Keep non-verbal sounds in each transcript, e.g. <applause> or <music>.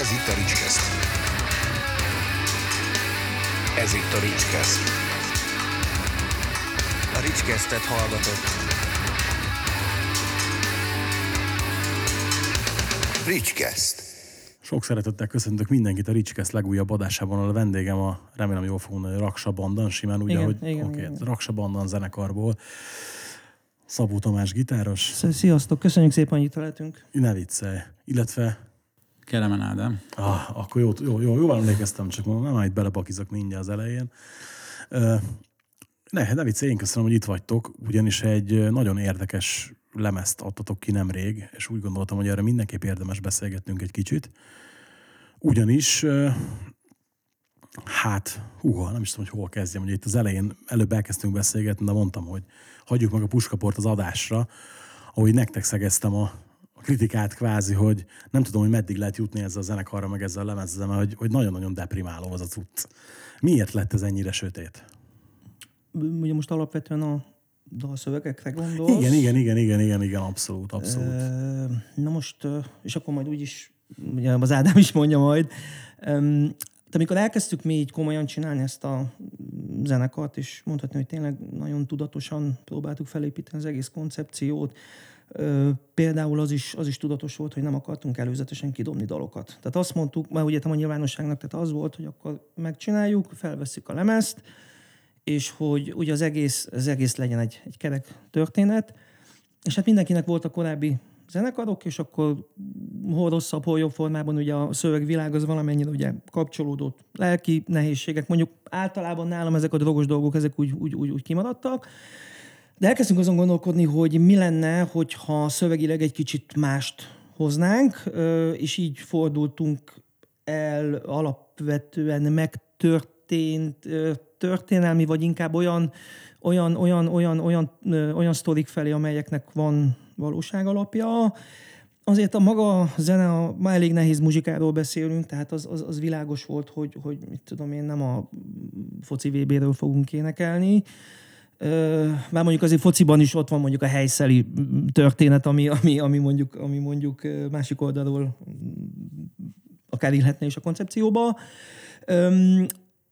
Ez itt a Ricskeszt. Ez itt a Ricskeszt. A Ricskesztet hallgatott. Ricskeszt. Sok szeretettel köszöntök mindenkit a Ricskeszt legújabb adásában. A vendégem a, remélem jól fogom mondani, Raksa Bandan, simán úgy, Igen, ahogy igen, oké, igen. Raksa Bandan zenekarból. Szabó Tamás gitáros, Sziasztok, köszönjük szépen, hogy itt lehetünk. ne viccelj. Illetve, Kelemen Ádám. ah, akkor jó, jó, jó, jól emlékeztem, csak nem itt belepakizok mindjárt az elején. Ne, ne viccelj, én köszönöm, hogy itt vagytok, ugyanis egy nagyon érdekes lemezt adtatok ki nemrég, és úgy gondoltam, hogy erre mindenképp érdemes beszélgetnünk egy kicsit. Ugyanis, hát, húha, nem is tudom, hogy hol kezdjem. Ugye itt az elején előbb elkezdtünk beszélgetni, de mondtam, hogy hagyjuk meg a puskaport az adásra, ahogy nektek szegeztem a kritikát kvázi, hogy nem tudom, hogy meddig lehet jutni ezzel a zenekarra, meg ezzel a lemezzel, mert hogy, hogy nagyon-nagyon deprimáló az a cucc. Miért lett ez ennyire sötét? Ugye most alapvetően a dalszövegekre gondolsz. Igen, igen, igen, igen, igen, igen, abszolút, abszolút. Na most, és akkor majd úgyis, ugye az Ádám is mondja majd, de amikor elkezdtük mi így komolyan csinálni ezt a zenekart, és mondhatni, hogy tényleg nagyon tudatosan próbáltuk felépíteni az egész koncepciót, például az is, az is tudatos volt, hogy nem akartunk előzetesen kidobni dalokat. Tehát azt mondtuk, már ugye a nyilvánosságnak, tehát az volt, hogy akkor megcsináljuk, felveszük a lemezt, és hogy ugye az egész, az egész legyen egy, egy kerek történet, és hát mindenkinek volt a korábbi zenekarok, és akkor hol rosszabb, hol jobb formában ugye a szövegvilág az valamennyire ugye kapcsolódott lelki nehézségek. Mondjuk általában nálam ezek a drogos dolgok, ezek úgy, úgy, úgy, úgy kimaradtak. De elkezdtünk azon gondolkodni, hogy mi lenne, hogyha szövegileg egy kicsit mást hoznánk, és így fordultunk el alapvetően megtörtént történelmi, vagy inkább olyan, olyan, olyan, olyan, olyan, olyan sztorik felé, amelyeknek van valóság alapja. Azért a maga zene, a, már elég nehéz muzsikáról beszélünk, tehát az, az, az világos volt, hogy, hogy mit tudom én, nem a foci VB-ről fogunk énekelni, Már mondjuk azért fociban is ott van mondjuk a helyszeli történet, ami, ami, ami, mondjuk, ami mondjuk másik oldalról mm, akár illhetne is a koncepcióba.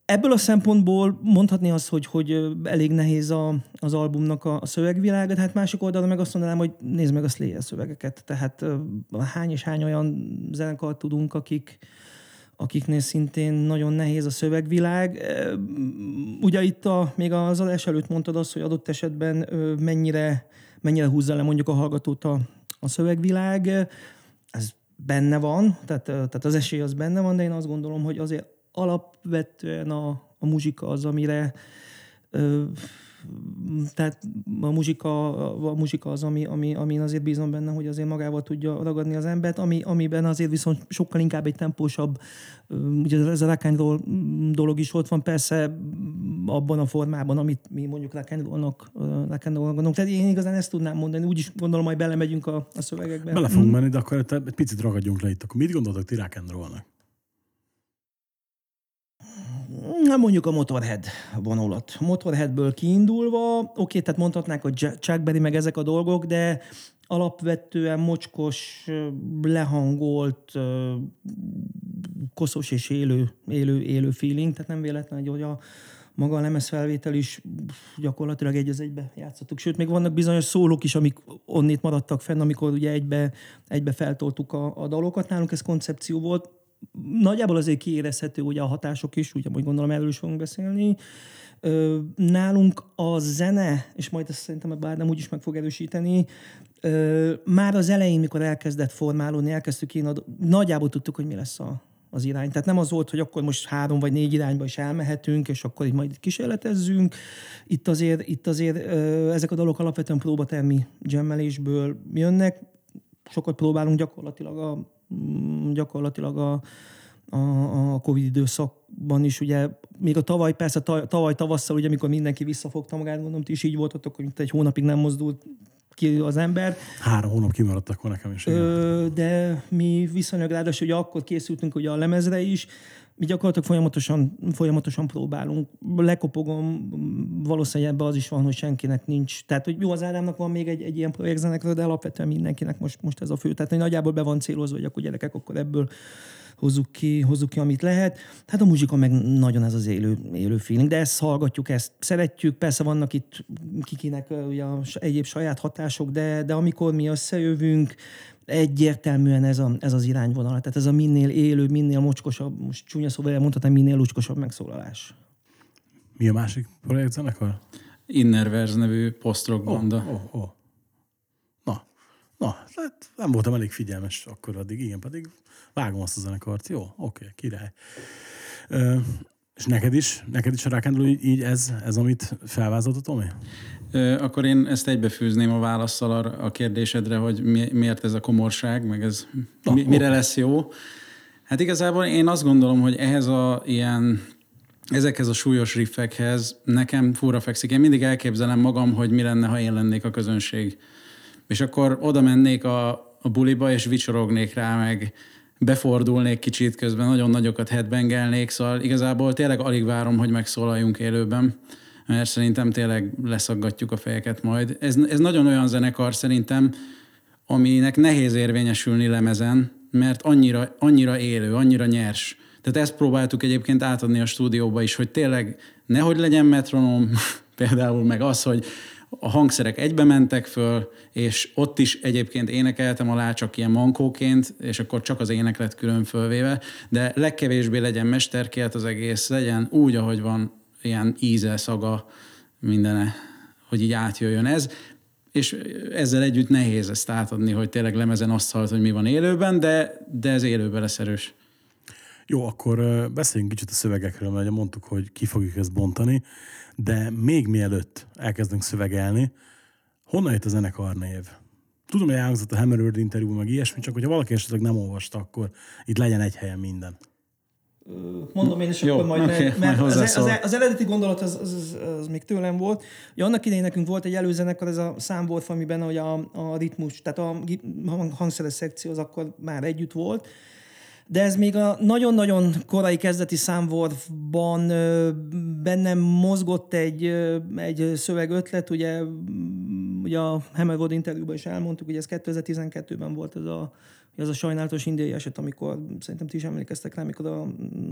Ebből a szempontból mondhatni azt, hogy, hogy elég nehéz a, az albumnak a, a szövegvilága, hát másik oldalon meg azt mondanám, hogy nézd meg a Slayer szövegeket. Tehát hány és hány olyan zenekart tudunk, akik, akiknél szintén nagyon nehéz a szövegvilág. Ugye itt a, még az adás előtt mondtad azt, hogy adott esetben mennyire, mennyire húzza le mondjuk a hallgatót a, a szövegvilág. Ez benne van, tehát, tehát az esély az benne van, de én azt gondolom, hogy azért alapvetően a, a muzsika az, amire tehát a muzsika, a muzsika az, ami, ami, amin azért bízom benne, hogy azért magával tudja ragadni az embert, ami, amiben azért viszont sokkal inkább egy tempósabb, ugye ez a rock dolog is ott van, persze abban a formában, amit mi mondjuk rock and gondolunk. Tehát én igazán ezt tudnám mondani, úgyis gondolom, majd belemegyünk a, a szövegekbe. Bele fogunk menni, de akkor egy picit ragadjunk le itt. Akkor mit gondoltok ti rock and rollnak? Na mondjuk a Motorhead vonulat. Motorheadből kiindulva, oké, tehát mondhatnánk, hogy Chuck Berry meg ezek a dolgok, de alapvetően mocskos, lehangolt, koszos és élő, élő, élő feeling, tehát nem véletlen, hogy a maga a lemezfelvétel is gyakorlatilag egy az egybe játszottuk. Sőt, még vannak bizonyos szólók is, amik onnét maradtak fenn, amikor ugye egybe, egybe feltoltuk a, a dalokat. Nálunk ez koncepció volt. Nagyjából azért kiérezhető ugye a hatások is, ugye, hogy gondolom erről is fogunk beszélni. Nálunk a zene, és majd ezt szerintem a úgy is meg fog erősíteni, már az elején, mikor elkezdett formálódni, elkezdtük én, nagyjából tudtuk, hogy mi lesz a, az irány. Tehát nem az volt, hogy akkor most három vagy négy irányba is elmehetünk, és akkor itt majd itt kísérletezzünk. Itt azért, itt azért ezek a dolgok alapvetően próbatermi gemmelésből jönnek. Sokat próbálunk gyakorlatilag a, gyakorlatilag a, a, a Covid időszakban is, ugye még a tavaly, persze ta- tavaly tavasszal, ugye, amikor mindenki visszafogta magát, gondolom, ti is így voltatok, hogy mint egy hónapig nem mozdult ki az ember. Három hónap kimaradt akkor nekem is. Ö, de mi viszonylag ráadásul, hogy akkor készültünk ugye a lemezre is, mi gyakorlatilag folyamatosan, folyamatosan próbálunk. Lekopogom, valószínűleg ebbe az is van, hogy senkinek nincs. Tehát, hogy jó, az Ádámnak van még egy, egy ilyen projektzenekről, de alapvetően mindenkinek most, most ez a fő. Tehát, hogy nagyjából be van célozva, hogy akkor gyerekek, akkor ebből hozzuk ki, hozzuk ki, amit lehet. Hát a muzsika meg nagyon ez az élő, élő feeling, de ezt hallgatjuk, ezt szeretjük, persze vannak itt kikinek ugye, egyéb saját hatások, de, de amikor mi összejövünk, egyértelműen ez, a, ez az irányvonal. Tehát ez a minél élőbb, minél mocskosabb, most csúnya szóval elmondhatom, minél lucskosabb megszólalás. Mi a másik projekt zenekar? Innerverse nevű post-rock banda. Ó, ó, ó. Na, na, hát nem voltam elég figyelmes akkor addig, igen, pedig vágom azt a zenekart. Jó, oké, király. Ö, és neked is, neked is a rákendül így, így ez, ez, amit felvázolt a Tomi? Ö, akkor én ezt egybefűzném a válaszsal a, a kérdésedre, hogy mi, miért ez a komorság, meg ez mi, mire lesz jó. Hát igazából én azt gondolom, hogy ehhez a ilyen ezekhez a súlyos riffekhez nekem fura fekszik. Én mindig elképzelem magam, hogy mi lenne, ha én lennék a közönség. És akkor oda mennék a, a buliba, és vicsorognék rá, meg befordulnék kicsit, közben nagyon nagyokat headbangelnék, szóval igazából tényleg alig várom, hogy megszólaljunk élőben, mert szerintem tényleg leszaggatjuk a fejeket majd. Ez, ez nagyon olyan zenekar szerintem, aminek nehéz érvényesülni lemezen, mert annyira, annyira élő, annyira nyers. Tehát ezt próbáltuk egyébként átadni a stúdióba is, hogy tényleg nehogy legyen metronom, <laughs> például meg az, hogy a hangszerek egybe mentek föl, és ott is egyébként énekeltem alá csak ilyen mankóként, és akkor csak az ének lett külön fölvéve, de legkevésbé legyen mesterkélt az egész, legyen úgy, ahogy van, ilyen íze, szaga, mindene, hogy így átjöjjön ez. És ezzel együtt nehéz ezt átadni, hogy tényleg lemezen azt hallod, hogy mi van élőben, de, de ez élőben lesz erős. Jó, akkor beszéljünk kicsit a szövegekről, mert ugye mondtuk, hogy ki fogjuk ezt bontani, de még mielőtt elkezdünk szövegelni, honnan jött a zenekar név? Tudom, hogy elhangzott a Hammerword interjú, meg ilyesmi, csak hogyha valaki esetleg nem olvasta, akkor itt legyen egy helyen minden. Mondom én is, Jó, akkor majd, oké, mert, majd mert az, hozzászól. az, az, eredeti gondolat az, az, az, az, még tőlem volt. Ugye annak idején nekünk volt egy előzenekar, ez a számborf, amiben hogy a, a ritmus, tehát a hangszeres szekció az akkor már együtt volt. De ez még a nagyon-nagyon korai kezdeti számvorfban ö, bennem mozgott egy, egy szövegötlet, ugye, ugye a Hammerwood interjúban is elmondtuk, hogy ez 2012-ben volt ez a, ez a sajnálatos indiai eset, amikor szerintem ti is emlékeztek rá, amikor a,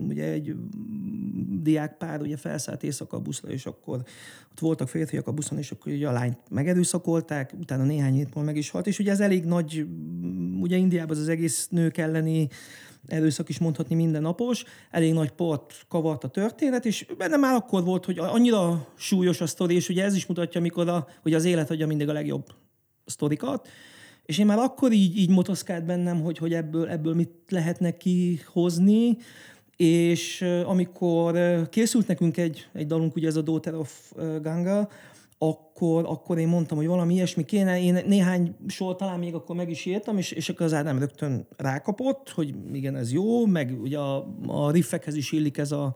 ugye egy mm, diák pár ugye felszállt éjszaka a buszra, és akkor ott voltak férfiak a buszon, és akkor ugye a lányt megerőszakolták, utána néhány hét meg is halt, és ugye ez elég nagy, ugye Indiában az, az egész nők elleni erőszak is mondhatni mindennapos, elég nagy port kavart a történet, és benne már akkor volt, hogy annyira súlyos a sztori, és ugye ez is mutatja, amikor a, hogy az élet adja mindig a legjobb sztorikat, és én már akkor így, így motoszkált bennem, hogy, hogy ebből, ebből mit lehetne kihozni, és amikor készült nekünk egy, egy dalunk, ugye ez a Daughter of Ganga, akkor, akkor én mondtam, hogy valami ilyesmi kéne. Én néhány sor talán még akkor meg is írtam, és, és akkor az Ádám rögtön rákapott, hogy igen, ez jó, meg ugye a, a riffekhez is illik ez a,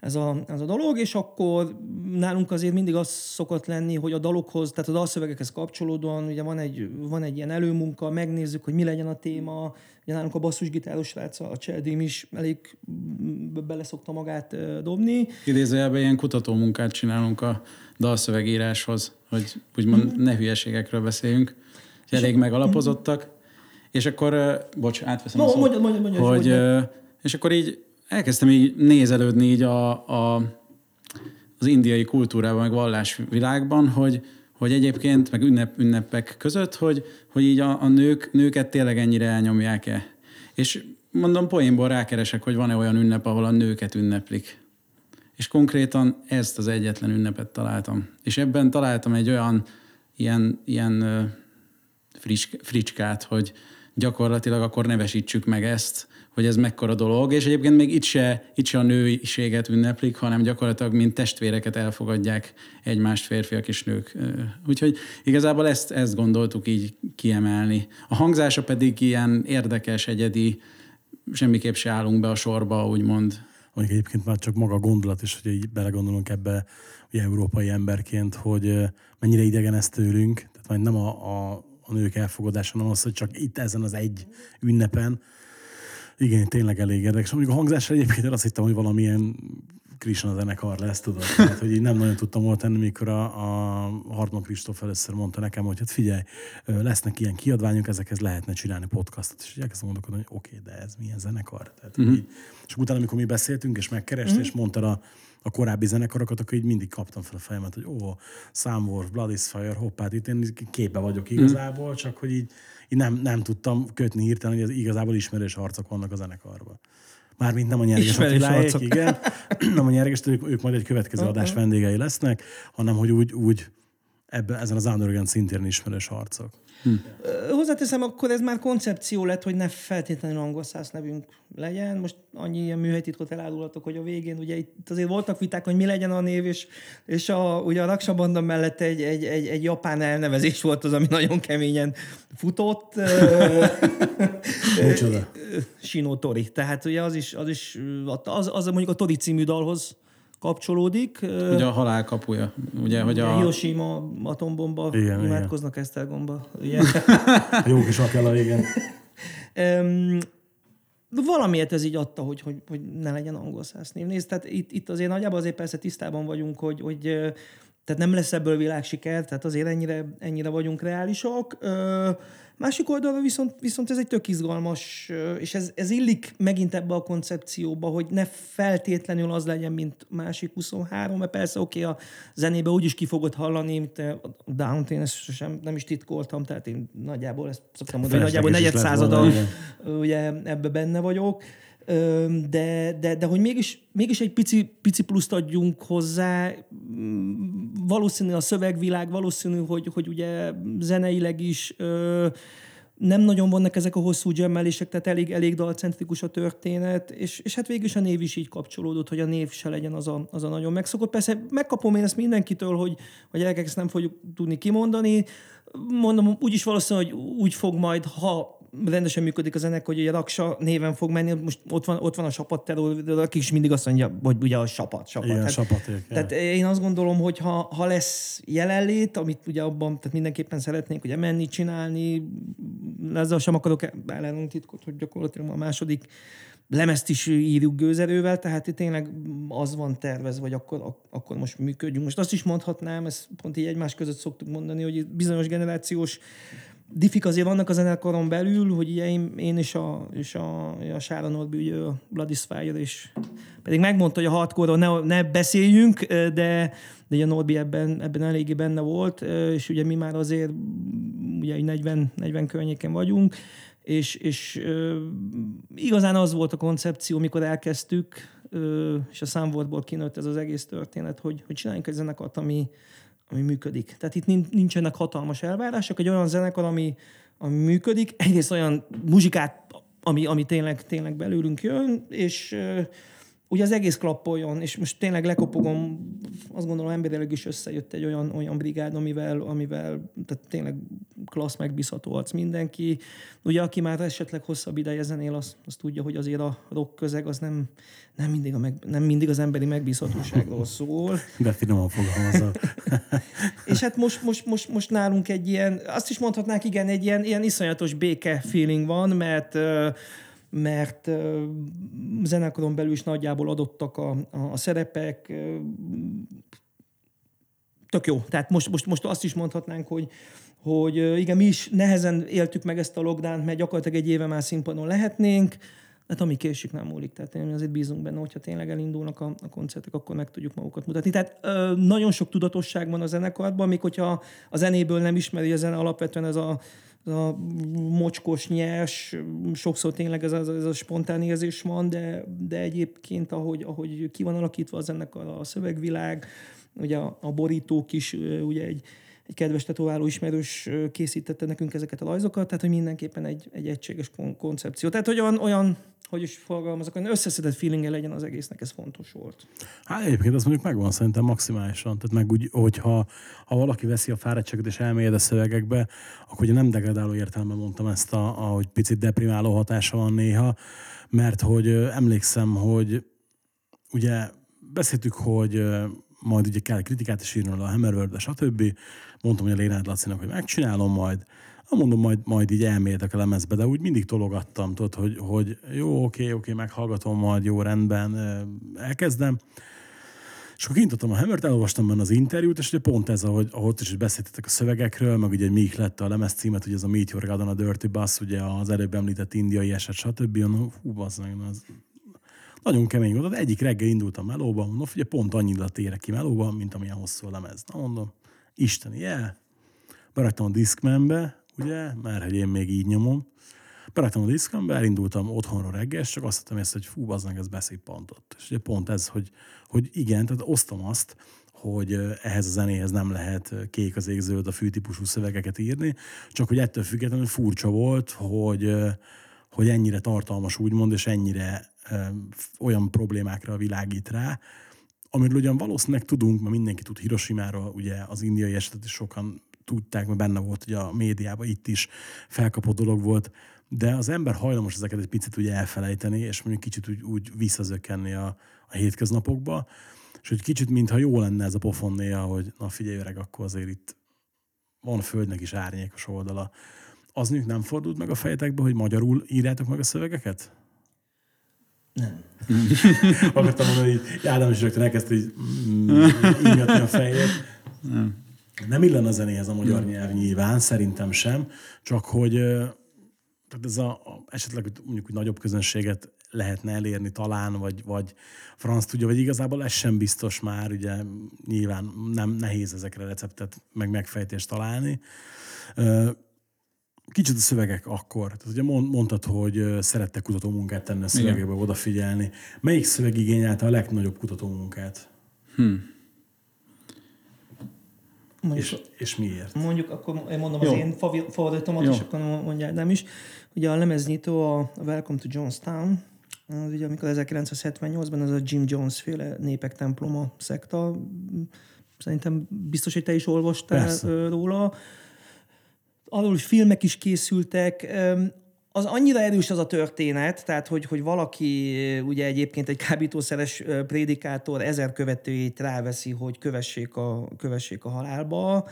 ez a, ez a dolog, és akkor nálunk azért mindig az szokott lenni, hogy a dalokhoz, tehát a dalszövegekhez kapcsolódóan ugye van egy, van egy ilyen előmunka, megnézzük, hogy mi legyen a téma, ugye nálunk a basszusgitáros srác, a Cseldim is elég mm, bele szokta magát dobni, Idézőjelben ilyen kutatómunkát csinálunk a dalszövegíráshoz, hogy úgymond ne hülyeségekről beszéljünk, hogy elég megalapozottak. És akkor, bocs, átveszem a No, szót, mondjad, mondjad, mondjad, hogy, mondjad. és akkor így elkezdtem így nézelődni így a, a, az indiai kultúrában, meg vallásvilágban, hogy, hogy egyébként, meg ünnep, ünnepek között, hogy, hogy így a, a nők, nőket tényleg ennyire elnyomják-e. És mondom, poénból rákeresek, hogy van-e olyan ünnep, ahol a nőket ünneplik. És konkrétan ezt az egyetlen ünnepet találtam. És ebben találtam egy olyan ilyen, ilyen ö, frisk, fricskát, hogy gyakorlatilag akkor nevesítsük meg ezt, hogy ez mekkora dolog, és egyébként még itt se, itt se a nőiséget ünneplik, hanem gyakorlatilag mint testvéreket elfogadják egymást férfiak és nők. Úgyhogy igazából ezt, ezt gondoltuk így kiemelni. A hangzása pedig ilyen érdekes, egyedi, semmiképp se állunk be a sorba, úgymond. Mondjuk egyébként már csak maga a gondolat is, hogy így belegondolunk ebbe ugye, európai emberként, hogy mennyire idegen ez tőlünk, tehát majd nem a, a, a nők elfogadása, hanem az, hogy csak itt ezen az egy ünnepen. Igen, tényleg elég érdekes. Mondjuk a hangzásra egyébként én azt hittem, hogy valamilyen Krishna zenekar lesz, tudod. <laughs> Tehát, hogy így nem nagyon tudtam volna tenni, mikor a, a Hartman Kristóf először mondta nekem, hogy hát figyelj, lesznek ilyen kiadványok, ezekhez lehetne csinálni podcastot. És elkezdtem gondolkodni, hogy oké, okay, de ez milyen zenekar? Tehát, uh-huh. így, és utána, amikor mi beszéltünk, és megkereste, uh-huh. és mondta a, a korábbi zenekarokat, akkor így mindig kaptam fel a fejemet, hogy ó, Soundwolf, Blood is Fire, hoppá, itt én képbe vagyok igazából, uh-huh. csak hogy így, így nem, nem tudtam kötni hirtelen, hogy az igazából ismerős harcok vannak a zenekarban. Mármint nem a nyerges Attiláék, igen. nem a nyerges, ők, ők majd egy következő adás vendégei lesznek, hanem hogy úgy, úgy ebben, ezen az underground szintén ismerős harcok. Hm. Hozzáteszem, akkor ez már koncepció lett, hogy ne feltétlenül angol száz nevünk legyen. Most annyi ilyen műhelytitkot elárulhatok, hogy a végén ugye itt azért voltak viták, hogy mi legyen a név, és, és a, ugye a Raksabanda mellett egy, egy, egy, egy japán elnevezés volt az, ami nagyon keményen futott. Sino <laughs> Tori. Tehát ugye az is, az is az, az mondjuk a Tori című dalhoz kapcsolódik. Ugye a halál kapuja. Ugye, hogy a... Hiroshima atombomba, igen, imádkoznak igen. Esztergomba. <laughs> Jó kis akella, igen. <laughs> um, valamiért ez így adta, hogy, hogy, hogy ne legyen angol száz név. Nézd, tehát itt, itt azért nagyjából azért persze tisztában vagyunk, hogy, hogy tehát nem lesz ebből világsiker, tehát azért ennyire, ennyire vagyunk reálisak. Másik oldalon viszont, viszont ez egy tök izgalmas, és ez, ez illik megint ebbe a koncepcióba, hogy ne feltétlenül az legyen, mint másik 23, mert persze oké, okay, a zenébe úgyis ki fogod hallani, mint a down én ezt sem nem is titkoltam, tehát én nagyjából ezt szoktam mondani, hogy nagyjából negyed százada ugye ebbe benne vagyok de, de, de hogy mégis, mégis egy pici, pici pluszt adjunk hozzá, valószínű a szövegvilág, valószínű, hogy, hogy ugye zeneileg is nem nagyon vannak ezek a hosszú gemmelések, tehát elég, elég dalcentrikus a történet, és, és hát végül is a név is így kapcsolódott, hogy a név se legyen az a, az a nagyon megszokott. Persze megkapom én ezt mindenkitől, hogy a gyerekek ezt nem fogjuk tudni kimondani. Mondom, úgyis valószínűleg, hogy úgy fog majd, ha rendesen működik a zenekar, hogy a Raksa néven fog menni, most ott van, ott van a sapat terror, aki is mindig azt mondja, hogy ugye a sapat, sapat. Igen, tehát, sapat tehát én azt gondolom, hogy ha, ha lesz jelenlét, amit ugye abban tehát mindenképpen szeretnénk ugye menni, csinálni, ezzel sem akarok ellenünk titkot, hogy gyakorlatilag a második lemezt is írjuk gőzerővel, tehát itt tényleg az van tervezve, hogy akkor, akkor most működjünk. Most azt is mondhatnám, ezt pont így egymás között szoktuk mondani, hogy bizonyos generációs diffik azért vannak a zenekaron belül, hogy ugye én, én és a, és a, a Sára Norbi, ugye a Fire, és pedig megmondta, hogy a hardcore ne, ne beszéljünk, de, de a Norbi ebben, ebben eléggé benne volt, és ugye mi már azért ugye 40, 40 környéken vagyunk, és, és igazán az volt a koncepció, mikor elkezdtük, és a számvoltból kinőtt ez az egész történet, hogy, hogy csináljunk egy zenekart, ami, ami működik. Tehát itt nincsenek hatalmas elvárások, egy olyan zenekar, ami, ami működik, egyrészt olyan muzsikát, ami, ami tényleg, tényleg belőlünk jön, és ugye az egész klappoljon, és most tényleg lekopogom, azt gondolom emberileg is összejött egy olyan, olyan brigád, amivel, amivel tehát tényleg klassz, megbízható arc mindenki. Ugye, aki már esetleg hosszabb ideje zenél, az, az tudja, hogy azért a rock közeg az nem, nem, mindig, a meg, nem mindig az emberi megbízhatóságról szól. De finoman fogalmazza. <laughs> és hát most, most, most, most nálunk egy ilyen, azt is mondhatnánk, igen, egy ilyen, ilyen iszonyatos béke feeling van, mert mert zenekaron belül is nagyjából adottak a, a, szerepek. Tök jó. Tehát most, most, most azt is mondhatnánk, hogy, hogy igen, mi is nehezen éltük meg ezt a lockdown mert gyakorlatilag egy éve már színpadon lehetnénk, Hát ami késik nem múlik. Tehát én azért bízunk benne, hogyha tényleg elindulnak a, a koncertek, akkor meg tudjuk magukat mutatni. Tehát ö, nagyon sok tudatosság van a zenekarban, még hogyha a zenéből nem ismeri a zene, alapvetően ez a a mocskos, nyers, sokszor tényleg ez a, ez a spontán érzés van, de, de egyébként, ahogy, ahogy ki van alakítva az ennek a, a szövegvilág, ugye a, a borítók is, ugye egy, egy kedves tetováló ismerős készítette nekünk ezeket a rajzokat, tehát hogy mindenképpen egy, egy egységes koncepció. Tehát, hogy olyan, olyan hogy is fogalmazok, hogy összeszedett feeling legyen az egésznek, ez fontos volt. Hát egyébként az mondjuk megvan szerintem maximálisan. Tehát meg úgy, hogyha ha valaki veszi a fáradtságot és elmélyed a szövegekbe, akkor ugye nem degradáló értelemben mondtam ezt, a, a, hogy picit deprimáló hatása van néha, mert hogy emlékszem, hogy ugye beszéltük, hogy majd ugye kell kritikát is írni a Hammerworld, stb. Mondtam, hogy a Lénád Lacinak, hogy megcsinálom majd, mondom, majd, majd így elmélyedek a lemezbe, de úgy mindig tologattam, tudod, hogy, hogy jó, oké, oké, meghallgatom, majd jó, rendben, elkezdem. És akkor kinyitottam a Hammert, elolvastam benne az interjút, és ugye pont ez, ahogy, ahogy is beszéltetek a szövegekről, meg ugye mi lett a lemez címet, ugye ez a Meteor God on a Dirty Bass, ugye az előbb említett indiai eset, stb. Hú, bazzag, az nagyon kemény volt. Egyik reggel indultam melóba, mondom, ugye pont annyira térek ki melóba, mint amilyen hosszú a lemez. Na mondom, isteni, yeah. Beraktam a Discmanbe, ugye, mert hogy én még így nyomom. Beraktam a Discmanbe, elindultam otthonra reggel, és csak azt mondtam ezt, hogy fú, bazdmeg, ez beszippantott. És ugye pont ez, hogy, hogy igen, tehát osztom azt, hogy ehhez a zenéhez nem lehet kék az égződ a fűtípusú szövegeket írni, csak hogy ettől függetlenül furcsa volt, hogy, hogy ennyire tartalmas úgymond, és ennyire olyan problémákra világít rá, amiről ugyan valószínűleg tudunk, mert mindenki tud Hiroshima-ról, ugye az indiai esetet is sokan tudták, mert benne volt ugye a médiában, itt is felkapott dolog volt, de az ember hajlamos ezeket egy picit ugye elfelejteni, és mondjuk kicsit úgy, úgy visszazökkenni a, a hétköznapokba, és hogy kicsit, mintha jó lenne ez a pofon néha, hogy na figyelj öreg, akkor azért itt van a földnek is árnyékos oldala. Az nem fordult meg a fejetekbe, hogy magyarul írjátok meg a szövegeket? Nem. <laughs> Akartam mondani, hogy Ádám is rögtön elkezdte így mm, a fejét. Nem. Nem illen a zenéhez a magyar nyelv nyilván, szerintem sem, csak hogy tehát ez a, a esetleg mondjuk hogy nagyobb közönséget lehetne elérni talán, vagy, vagy franc tudja, vagy igazából ez sem biztos már, ugye nyilván nem nehéz ezekre receptet, meg megfejtést találni. Kicsit a szövegek akkor. Tehát ugye mondtad, hogy szerettek kutatómunkát tenni a szövegekbe, odafigyelni. Melyik szöveg igényelte a legnagyobb kutatómunkát? Hmm. és, és miért? Mondjuk, akkor én mondom Jó. az én favoritomat, és akkor mondják nem is. Ugye a lemeznyitó a Welcome to Jonestown, az ugye amikor 1978-ban ez a Jim Jones féle népek temploma szekta, szerintem biztos, hogy te is olvastál Persze. róla arról is filmek is készültek, az annyira erős az a történet, tehát hogy, hogy valaki ugye egyébként egy kábítószeres prédikátor ezer követőjét ráveszi, hogy kövessék a, kövessék a halálba.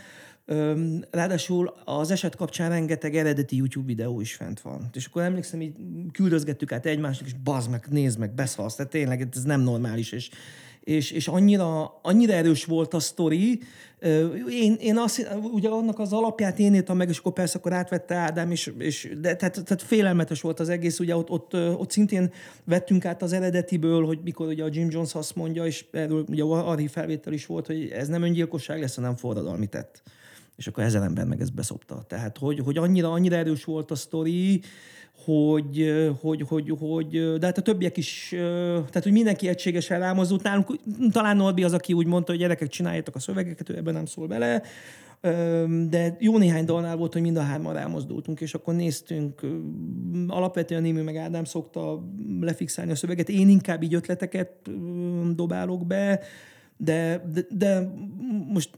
Ráadásul az eset kapcsán rengeteg eredeti YouTube videó is fent van. És akkor emlékszem, így küldözgettük át egymásnak, és bazd meg, nézd meg, beszalsz, tehát tényleg ez nem normális, és, és, és annyira, annyira erős volt a sztori. Én, én azt, ugye annak az alapját én írtam meg, és akkor persze akkor átvette Ádám, és, és de, tehát, tehát félelmetes volt az egész, ugye ott, ott, ott szintén vettünk át az eredetiből, hogy mikor ugye a Jim Jones azt mondja, és erről ugye archív felvétel is volt, hogy ez nem öngyilkosság lesz, hanem forradalmi tett. És akkor ezer ember meg ezt beszopta. Tehát, hogy, hogy annyira, annyira erős volt a sztori, hogy, hogy, hogy, hogy, de hát a többiek is, tehát hogy mindenki egységesen rámozdult. Nálunk talán Norbi az, aki úgy mondta, hogy gyerekek csináljátok a szövegeket, ő ebben nem szól bele. De jó néhány dalnál volt, hogy mind a hárman rámozdultunk, és akkor néztünk. Alapvetően Némű meg Ádám szokta lefixálni a szöveget. Én inkább így ötleteket dobálok be, de, de, de most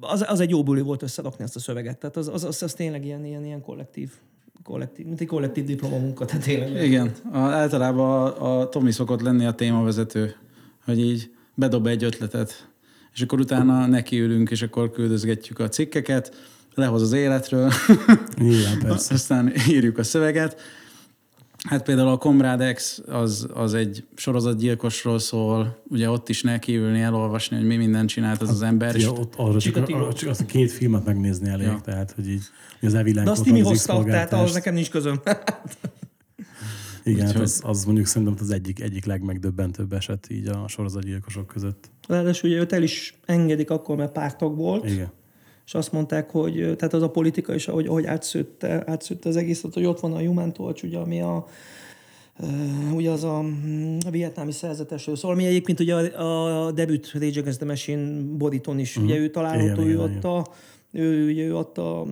az, az egy jó buli volt összerakni ezt a szöveget. Tehát az, az, az, az tényleg ilyen, ilyen, ilyen kollektív kollektív, mint egy kollektív diplomamunka, tehát tényleg. Igen, a, általában a, a Tomi szokott lenni a témavezető, hogy így bedob egy ötletet, és akkor utána nekiülünk, és akkor küldözgetjük a cikkeket, lehoz az életről, Igen, persze. <laughs> aztán írjuk a szöveget, Hát például a Comrade X az, az egy sorozatgyilkosról szól, ugye ott is nekiülni, elolvasni, hogy mi mindent csinált az az ember. Ja, ott arra csak, arra csak azt a két filmet megnézni elég, ja. tehát hogy így hogy az elvilág. De azt mi hozta, tehát ahhoz nekem nincs közöm. <laughs> Igen, hát az, az mondjuk szerintem az egyik, egyik legmegdöbbentőbb eset így a sorozatgyilkosok között. Ráadásul ugye őt el is engedik akkor, mert pártok volt. Igen és azt mondták, hogy tehát az a politika is, ahogy, ahogy átszőtte, átszőtte az egészet, hogy ott van a Human Torch, ugye, ami a, ugye az a, a vietnámi szerzetesről szól, ami egyébként ugye a, a debüt Rage Against the Machine boríton is, uh-huh. ugye ő található, ő adta, ő, ugye, ő adta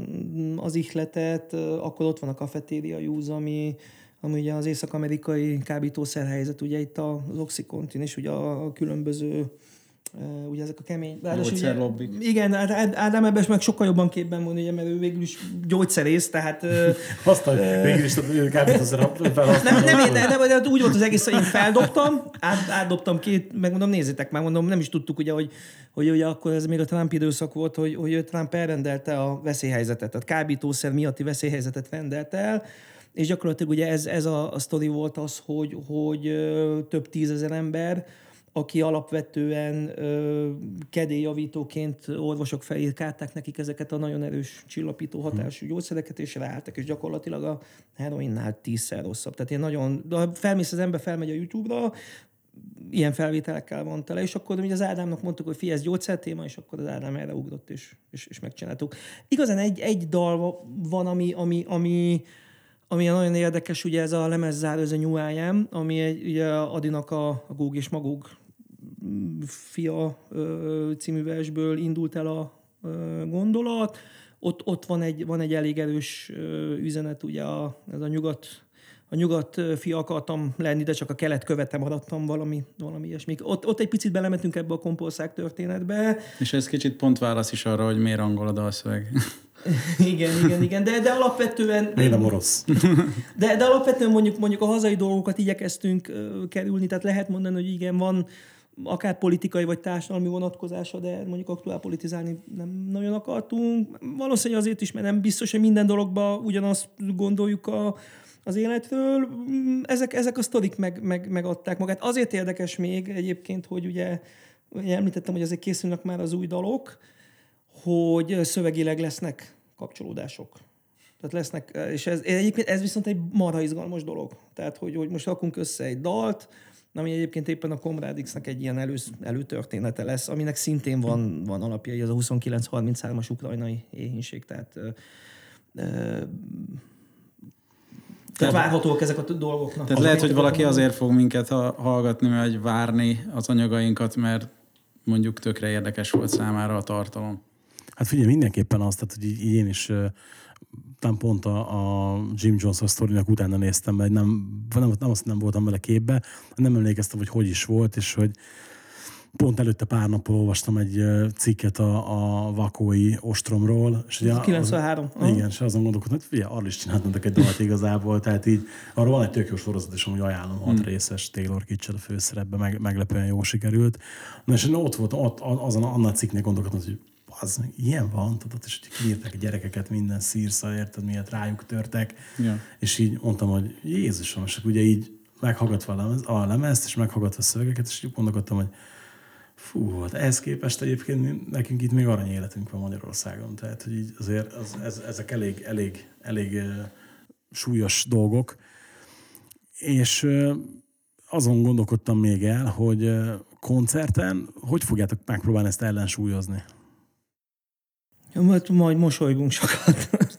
az ihletet, akkor ott van a Cafeteria Use, ami, ami ugye az észak-amerikai kábítószerhelyzet, ugye itt az Oxycontin és ugye a különböző Uh, ugye ezek a kemény... Gyógyszerlobbik. Igen, hát Ádám ebben meg sokkal jobban képben van, ugye, mert ő végül is gyógyszerész, tehát... <laughs> Azt a, végül is kábítószer Nem, nem, nem, nem, nem, úgy volt az egész, hogy én feldobtam, át, átdobtam két, meg mondom, nézzétek már, mondom, nem is tudtuk ugye, hogy, hogy ugye akkor ez még a Trump időszak volt, hogy, hogy Trump elrendelte a veszélyhelyzetet, tehát kábítószer miatti veszélyhelyzetet rendelt el, és gyakorlatilag ugye ez, ez a, a sztori volt az, hogy, hogy több tízezer ember, aki alapvetően ö, kedélyjavítóként orvosok felírkálták nekik ezeket a nagyon erős csillapító hatású gyógyszereket, és ráálltak, és gyakorlatilag a heroinnál tízszer rosszabb. Tehát ilyen nagyon, de ha felmész az ember, felmegy a YouTube-ra, ilyen felvételekkel van tele, és akkor ugye az Ádámnak mondtuk, hogy fi, ez gyógyszertéma, és akkor az Ádám erre ugrott, és, és, és megcsináltuk. Igazán egy, egy dal van, ami, ami, ami, ami nagyon érdekes, ugye ez a lemezzáró, ez a New I Am, ami egy, ugye Adinak a, a Góg és Magóg fia című versből indult el a gondolat. Ott, ott van, egy, van egy elég erős üzenet, ugye a, ez a nyugat a nyugat fia akartam lenni, de csak a kelet követe maradtam valami, valami ilyesmi. Ott, ott egy picit belemetünk ebbe a kompország történetbe. És ez kicsit pont válasz is arra, hogy miért angol a dalszöveg. <laughs> igen, igen, igen, de, de alapvetően... Én nem orosz. De, de alapvetően mondjuk, mondjuk a hazai dolgokat igyekeztünk kerülni, tehát lehet mondani, hogy igen, van akár politikai vagy társadalmi vonatkozása, de mondjuk aktuál politizálni nem nagyon akartunk. Valószínűleg azért is, mert nem biztos, hogy minden dologba ugyanazt gondoljuk a, az életről. Ezek, ezek a sztorik meg, meg, megadták magát. Azért érdekes még egyébként, hogy ugye, ugye említettem, hogy azért készülnek már az új dalok, hogy szövegileg lesznek kapcsolódások. Tehát lesznek, és ez, egyébként ez viszont egy marha izgalmas dolog. Tehát, hogy, hogy most rakunk össze egy dalt, ami egyébként éppen a Comrade X-nek egy ilyen elő, előtörténete lesz, aminek szintén van, van alapja, az a 29-33-as ukrajnai éhínség, tehát ö, ö, tehát várhatóak ezek a dolgoknak. Tehát lehet, hogy valaki azért fog minket ha- hallgatni, vagy várni az anyagainkat, mert mondjuk tökre érdekes volt számára a tartalom. Hát figyelj, mindenképpen az, tehát hogy így, én is talán pont a, a Jim Johnson sztorinak utána néztem, mert nem, nem, nem, azt nem voltam vele képbe, nem emlékeztem, hogy hogy is volt, és hogy pont előtte pár nappal olvastam egy cikket a, a vakói ostromról. És ugye Ez az- 93. Aha. Igen, és azon gondolkodtam, hogy figyelj, arról is csináltak egy dalt igazából, tehát így, arról van egy tök jó sorozat, és amúgy ajánlom, hat Hmm. részes Taylor Kitschel a főszerepben, meg, meglepően jó sikerült. Na és én ott volt, ott, azon annak cikknél gondolkodtam, hogy az ilyen van, tudod, és hogy kiírták a gyerekeket minden szírszal, érted, miért rájuk törtek, Ja. és így mondtam, hogy Jézusom, és ugye így meghallgatva a, lemez, a lemezt, és meghallgatva a szövegeket, és így gondolkodtam, hogy Fú, hát ehhez képest egyébként nekünk itt még arany életünk van Magyarországon, tehát hogy így azért az, ez, ezek elég, elég, elég uh, súlyos dolgok. És uh, azon gondolkodtam még el, hogy uh, koncerten hogy fogjátok megpróbálni ezt ellensúlyozni? Ja, majd, majd mosolygunk sokat. <laughs>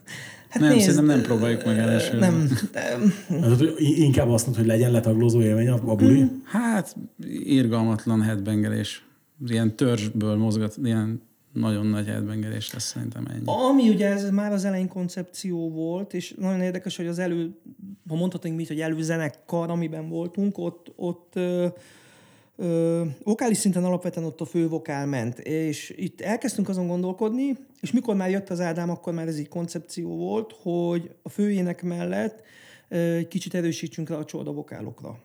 Hát Nem, szerintem nem próbáljuk meg elsőre. Nem, nem. Hát, inkább azt mondod, hogy legyen letaglózó élmény a, buli? Hát, irgalmatlan headbangelés. Ilyen törzsből mozgat, ilyen nagyon nagy headbangelés lesz szerintem ennyi. Ami ugye ez már az elején koncepció volt, és nagyon érdekes, hogy az elő, ha mondhatunk mit, hogy előzenekar, amiben voltunk, ott, ott ö, vokális szinten alapvetően ott a fővokál ment, és itt elkezdtünk azon gondolkodni, és mikor már jött az Ádám, akkor már ez egy koncepció volt, hogy a főének mellett egy kicsit erősítsünk rá a csorda vokálokra.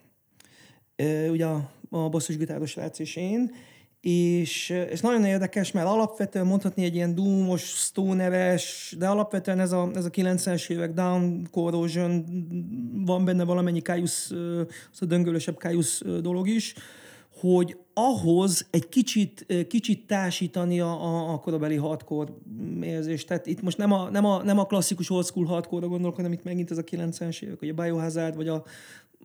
Ö, ugye a, a basszusgitáros srác és én, és ez nagyon érdekes, mert alapvetően mondhatni egy ilyen doomos, stoneres, de alapvetően ez a, ez a 90-es évek Down Corrosion, van benne valamennyi Caius, az a döngölösebb Caius dolog is, hogy ahhoz egy kicsit, ö, kicsit társítani a, a, a korabeli hardcore érzést. Tehát itt most nem a, nem a, nem a klasszikus old school hardcore-ra gondolok, hanem itt megint ez a 90-es évek, vagy a Biohazard, vagy a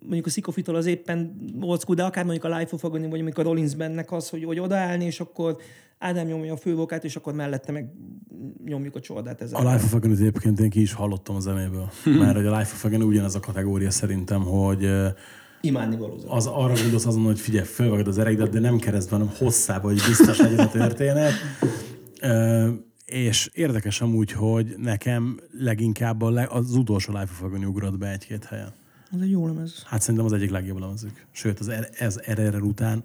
mondjuk a Szikofitól az éppen old school, de akár mondjuk a Life of Agony, vagy mondjuk a Rollins bennek az, hogy, hogy odaállni, és akkor Ádám nyomja a fővokát, és akkor mellette meg nyomjuk a csordát ezzel. A Life of Agony egyébként én ki is hallottam a zenéből. Mert hogy a Life of Agony ugyanez a kategória szerintem, hogy ö, Imádni való zene. az arra gondolsz azon, hogy figyelj, fölvagad az ereidet, de nem keresztben, hanem hosszába, hogy biztos legyen a történet. Ö, és érdekes amúgy, hogy nekem leginkább a le, az utolsó Life of Agony ugrott be egy-két helyen. Ez egy jó lemez. Hát szerintem az egyik legjobb lemezük. Sőt, az R- ez RRR után,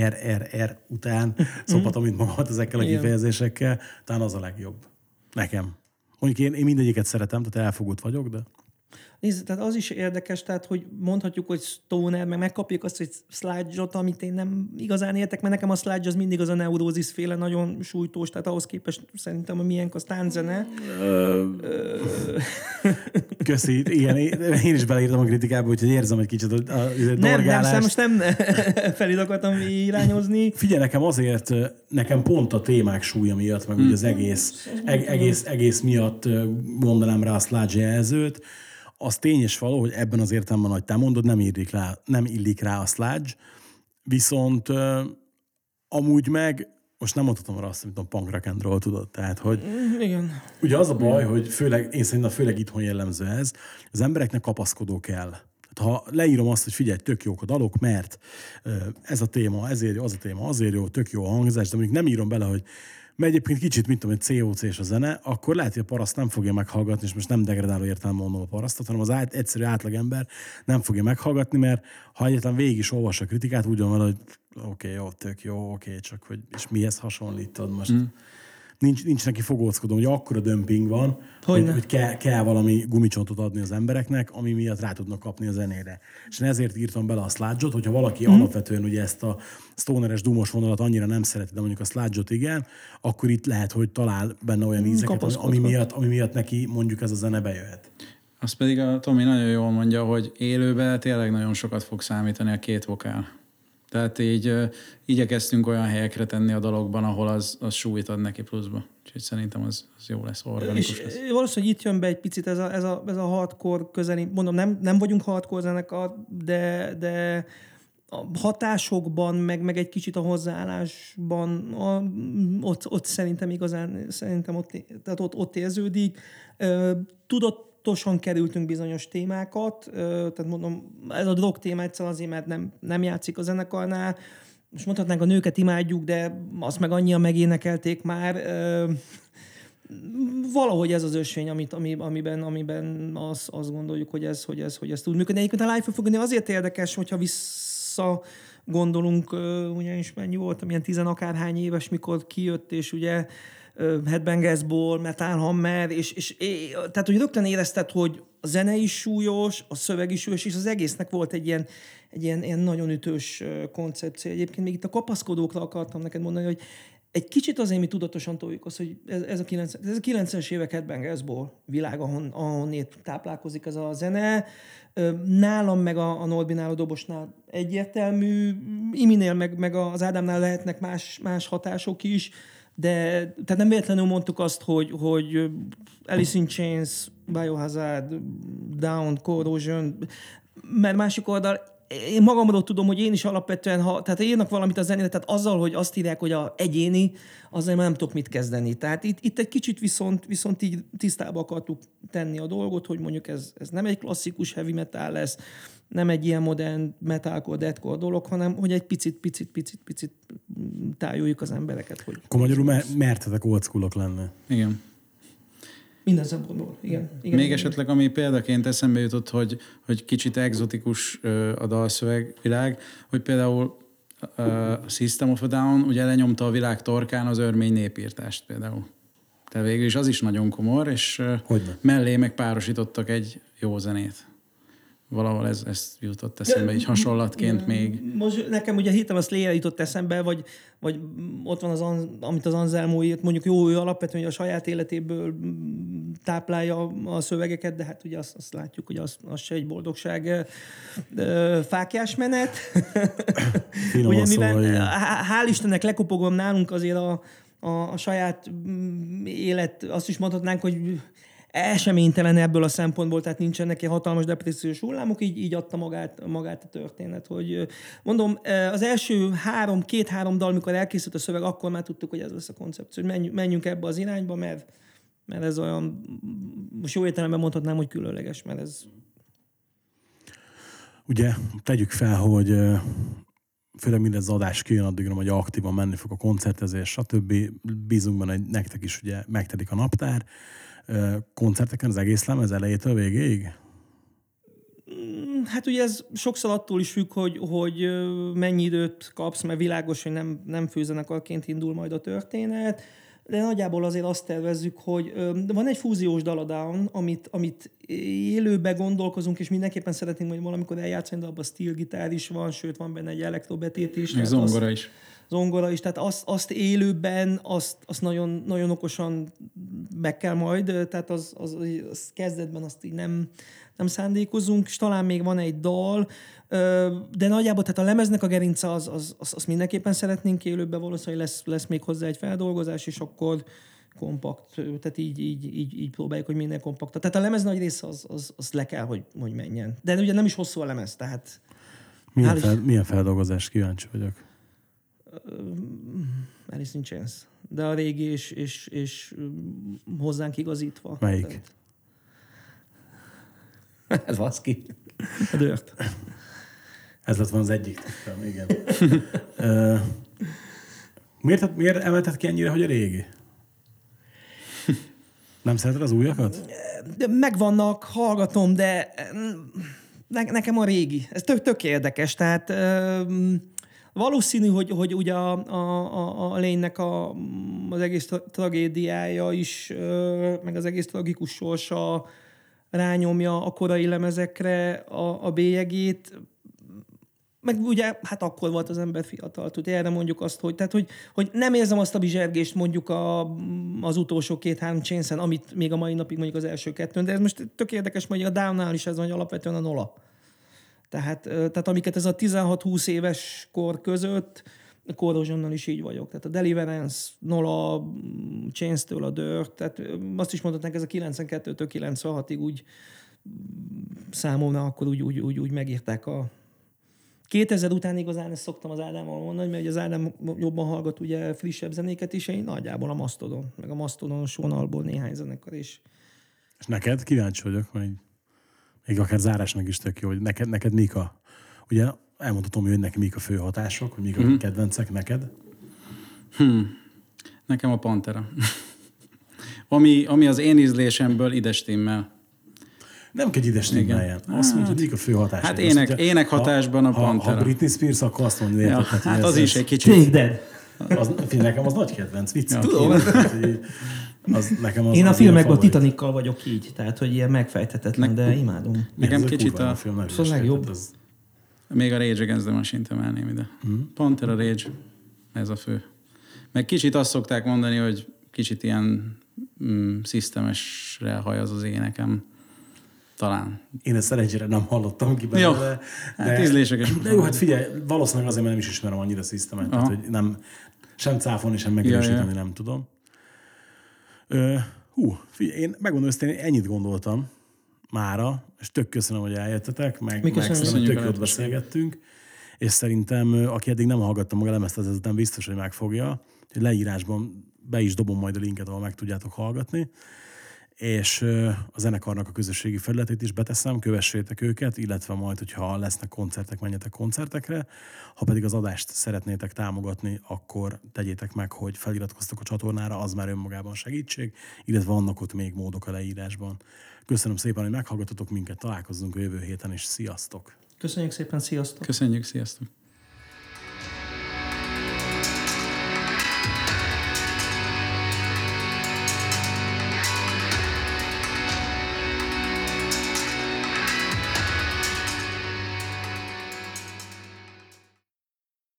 RRR után szophatom, mint magamat ezekkel a kifejezésekkel, talán az a legjobb. Nekem. Mondjuk én, én mindegyiket szeretem, tehát elfogult vagyok, de Nézd, tehát az is érdekes, tehát hogy mondhatjuk, hogy stoner, meg megkapjuk azt, hogy sludge amit én nem igazán értek, mert nekem a sludge az mindig az a neurózis féle nagyon sújtós, tehát ahhoz képest szerintem a milyen a zene. Köszi, igen, én is beleírtam a kritikába, úgyhogy érzem egy kicsit a, a nem, nem, most nem <laughs> felé akartam irányozni. Figyelj, nekem azért, nekem pont a témák súlya miatt, meg mm. ugye az egész, egész, egész miatt mondanám rá a sludge jelzőt, az tény és való, hogy ebben az értelemben, hogy te mondod, nem, illik rá, nem illik rá a sludge, viszont amúgy meg most nem mondhatom rá azt, amit a punk rock and roll, tudod, tehát, hogy mm, Igen. ugye az a baj, hogy főleg, én szerintem főleg itthon jellemző ez, az embereknek kapaszkodó kell. Tehát ha leírom azt, hogy figyelj, tök jók a dalok, mert ez a téma, ezért jó, az a téma, azért jó, tök jó a hangzás, de mondjuk nem írom bele, hogy mert egyébként kicsit, mint tudom, hogy COC és a zene, akkor lehet, hogy a paraszt nem fogja meghallgatni, és most nem degradáló értelme mondom a parasztot, hanem az át, egyszerű átlagember nem fogja meghallgatni, mert ha egyetlen végig is olvas a kritikát, úgy van hogy oké, okay, jó, tök jó, oké, okay, csak hogy és mihez hasonlítod most. Mm nincs, nincs neki fogóckodó, hogy akkora dömping van, hogy, hogy kell, kell valami gumicsontot adni az embereknek, ami miatt rá tudnak kapni a zenére. És én ezért írtam bele a sludge hogyha valaki mm. alapvetően ugye ezt a stoneres dumos vonalat annyira nem szereti, de mondjuk a sludge igen, akkor itt lehet, hogy talál benne olyan ízeket, ami miatt, ami miatt neki mondjuk ez a zene bejöhet. Azt pedig a Tomi nagyon jól mondja, hogy élőben tényleg nagyon sokat fog számítani a két vokál. Tehát így uh, igyekeztünk olyan helyekre tenni a dalokban, ahol az, az súlyt ad neki pluszba. Úgyhogy szerintem az, az jó lesz, organikus és lesz. Valószínűleg itt jön be egy picit ez a, ez a, ez a hardcore közeli, mondom, nem, nem vagyunk hardcore zenekar, de, de a hatásokban, meg, meg egy kicsit a hozzáállásban, a, ott, ott szerintem igazán, szerintem ott, tehát ott, ott érződik. Tudott tudatosan kerültünk bizonyos témákat, tehát mondom, ez a drog téma egyszer azért, mert nem, nem játszik a zenekarnál, most mondhatnánk a nőket imádjuk, de azt meg annyian megénekelték már. Valahogy ez az ösvény, amit, ami, amiben, amiben azt, azt gondoljuk, hogy ez, hogy ez, hogy ez tud működni. Egyébként a live fogni azért érdekes, hogyha vissza gondolunk, ugyanis mennyi volt, milyen tizenakárhány éves, mikor kijött, és ugye Headbangersból, Metal Hammer, és, és, és tehát, hogy rögtön érezted, hogy a zene is súlyos, a szöveg is súlyos, és az egésznek volt egy ilyen, egy ilyen, ilyen nagyon ütős koncepció. Egyébként még itt a kapaszkodókra akartam neked mondani, hogy egy kicsit azért mi tudatosan toljuk azt, hogy ez, ez, a, 90, ez a 90-es évek Headbangersból világ, ahon, ahonnét táplálkozik ez a zene. Nálam meg a, a Norbinál, a dobosnál egyértelmű, Iminél meg, meg az Ádámnál lehetnek más, más hatások is de tehát nem véletlenül mondtuk azt, hogy, hogy Alice in Chains, Biohazard, Down, Corrosion, mert másik oldal én magamról tudom, hogy én is alapvetően, ha, tehát írnak valamit a zenére, tehát azzal, hogy azt írják, hogy a egyéni, azzal nem tudok mit kezdeni. Tehát itt, itt egy kicsit viszont, viszont így tisztába akartuk tenni a dolgot, hogy mondjuk ez, ez nem egy klasszikus heavy metal lesz, nem egy ilyen modern metalcore, deadcore dolog, hanem hogy egy picit, picit, picit, picit tájoljuk az embereket. Hogy Akkor magyarul mer- mertetek old lenni. Igen. Minden szempontból, igen. igen Még igen. esetleg, ami példaként eszembe jutott, hogy, hogy kicsit egzotikus a dalszövegvilág, hogy például a System of a Down ugye lenyomta a világ torkán az örmény népírtást például. Tehát végül is az is nagyon komor, és Hogyne? mellé meg párosítottak egy jó zenét valahol ez, ez jutott eszembe, így hasonlatként még. Most nekem ugye hittem azt Léa jutott eszembe, vagy, vagy ott van az, amit az Anselmo írt, mondjuk jó, ő alapvetően a saját életéből táplálja a szövegeket, de hát ugye azt, azt látjuk, hogy az, az se egy boldogság fákjás menet. <coughs> ugye, mivel, hál' Istennek lekopogom nálunk azért a, a, a saját élet, azt is mondhatnánk, hogy eseménytelen ebből a szempontból, tehát nincsen neki hatalmas depressziós hullámok, így, így adta magát, magát a történet. Hogy mondom, az első három, két-három dal, amikor elkészült a szöveg, akkor már tudtuk, hogy ez lesz a koncepció, hogy menjünk, menjünk ebbe az irányba, mert, mert ez olyan, most jó értelemben mondhatnám, hogy különleges, mert ez... Ugye, tegyük fel, hogy főleg mindez adás kijön, addigra, hogy aktívan menni fog a koncertezés, stb. Bízunk benne, hogy nektek is ugye megtelik a naptár koncerteken az egész lemez elejétől végéig? Mm, hát ugye ez sokszor attól is függ, hogy, hogy mennyi időt kapsz, mert világos, hogy nem, nem főzenekarként indul majd a történet. De nagyjából azért azt tervezzük, hogy van egy fúziós daladown, amit, amit élőbe gondolkozunk, és mindenképpen szeretnénk majd valamikor eljátszani, de abban steel gitár is van, sőt van benne egy elektrobetét is. Meg tehát azt- zongora is. zongora is, tehát azt, azt élőben, azt, azt nagyon, nagyon okosan meg kell majd, tehát az, az, az kezdetben azt így nem, nem szándékozunk, és talán még van egy dal, de nagyjából tehát a lemeznek a gerince az, az, az, az mindenképpen szeretnénk élőben, valószínűleg lesz, lesz még hozzá egy feldolgozás, és akkor kompakt, tehát így, így, így, így próbáljuk, hogy minél kompakt. Tehát a lemez nagy része az, az, az le kell, hogy, hogy menjen. De ugye nem is hosszú a lemez, tehát Milyen, Hál' fel, milyen feldolgozás kíváncsi vagyok. Alice in Chains. De a régi és, és, és mm, hozzánk igazítva. Melyik? Tehát- Ez az ki. A dört. Ez lett van az egyik tippem, igen. <laughs> Ö, miért, miért emelted ki ennyire, hogy a régi? Nem szereted az újakat? Megvannak, hallgatom, de mm, ne, nekem a régi. Ez tök, tök érdekes. Tehát um, valószínű, hogy, hogy ugye a, a, a, lénynek a, az egész tra- tragédiája is, ö, meg az egész tragikus sorsa rányomja a korai lemezekre a, a bélyegét. Meg ugye, hát akkor volt az ember fiatal, tud erre mondjuk azt, hogy, tehát, hogy, hogy nem érzem azt a bizsergést mondjuk a, az utolsó két-három chainsen, amit még a mai napig mondjuk az első kettőn, de ez most tök érdekes, hogy a Downnál is ez van, hogy alapvetően a nola. Tehát, tehát amiket ez a 16-20 éves kor között, a Corrosionnal is így vagyok. Tehát a Deliverance, Nola, Chains-től a Dirt, tehát azt is mondhatnánk, ez a 92-től 96-ig úgy mm, számomra akkor úgy, úgy, úgy, úgy megírták a, 2000 után igazán ezt szoktam az Ádámmal mondani, mert ugye az Ádám jobban hallgat ugye frissebb zenéket is, én nagyjából a Mastodon, meg a Mastodonos vonalból néhány zenekar is. És neked? Kíváncsi vagyok, még, még akár zárásnak is tök jó, hogy neked, neked mik a... Ugye elmondhatom, hogy neki mik a fő hatások, hogy mik a Mhm. kedvencek neked. Nekem a Pantera. <laughs> ami, ami az én ízlésemből ide stimmel. Nem kell ide stimmeljen. Azt mondja, hogy mik a fő hatások. Hát ének- ugye, ének hatásban a ha, Pantera. Ha Britney Spears, akkor azt mondja, Ja, érted, hát ez- az is egy kicsit. Take Dead. Az, nekem az nagy kedvenc, vicc. Ja. Tudom. Az, nekem az, Én a az filmekben a. Titanikkal vagyok így, tehát hogy ilyen megfejthetetlen, de imádom. Nekem Ez a kicsit a, jó film, Szóval is legjobb. az- még a Rage Against the Machine-t emelném ide. Mhm. Pantera Rage, ez a fő. Meg kicsit azt szokták mondani, hogy kicsit ilyen mm, szisztemesre hajaz az énekem. Talán. Én ezt szerencsére nem hallottam ki Jó. belőle. Hát ízlések is. De jó, hát figyelj, valószínűleg azért, mert nem is ismerem annyira szisztemet, tehát, hogy nem, sem cáfolni, sem megerősíteni Ja, ja. nem tudom. Ö, hú, figyelj, én megmondom őszintén, én ennyit gondoltam mára, és tök köszönöm, hogy eljöttetek, meg, Mi meg szerintem tök jót beszélgettünk, és szerintem, aki eddig nem hallgatta meg a lemezt, az ezután biztos, hogy megfogja, hogy leírásban be is dobom majd a linket, ahol meg tudjátok hallgatni és a zenekarnak a közösségi felületét is beteszem, kövessétek őket, illetve majd, hogyha lesznek koncertek, menjetek koncertekre. Ha pedig az adást szeretnétek támogatni, akkor tegyétek meg, hogy feliratkoztok a csatornára, az már önmagában segítség, illetve vannak ott még módok a leírásban. Köszönöm szépen, hogy meghallgatotok minket, találkozzunk a jövő héten, és sziasztok! Köszönjük szépen, sziasztok! Köszönjük, sziasztok!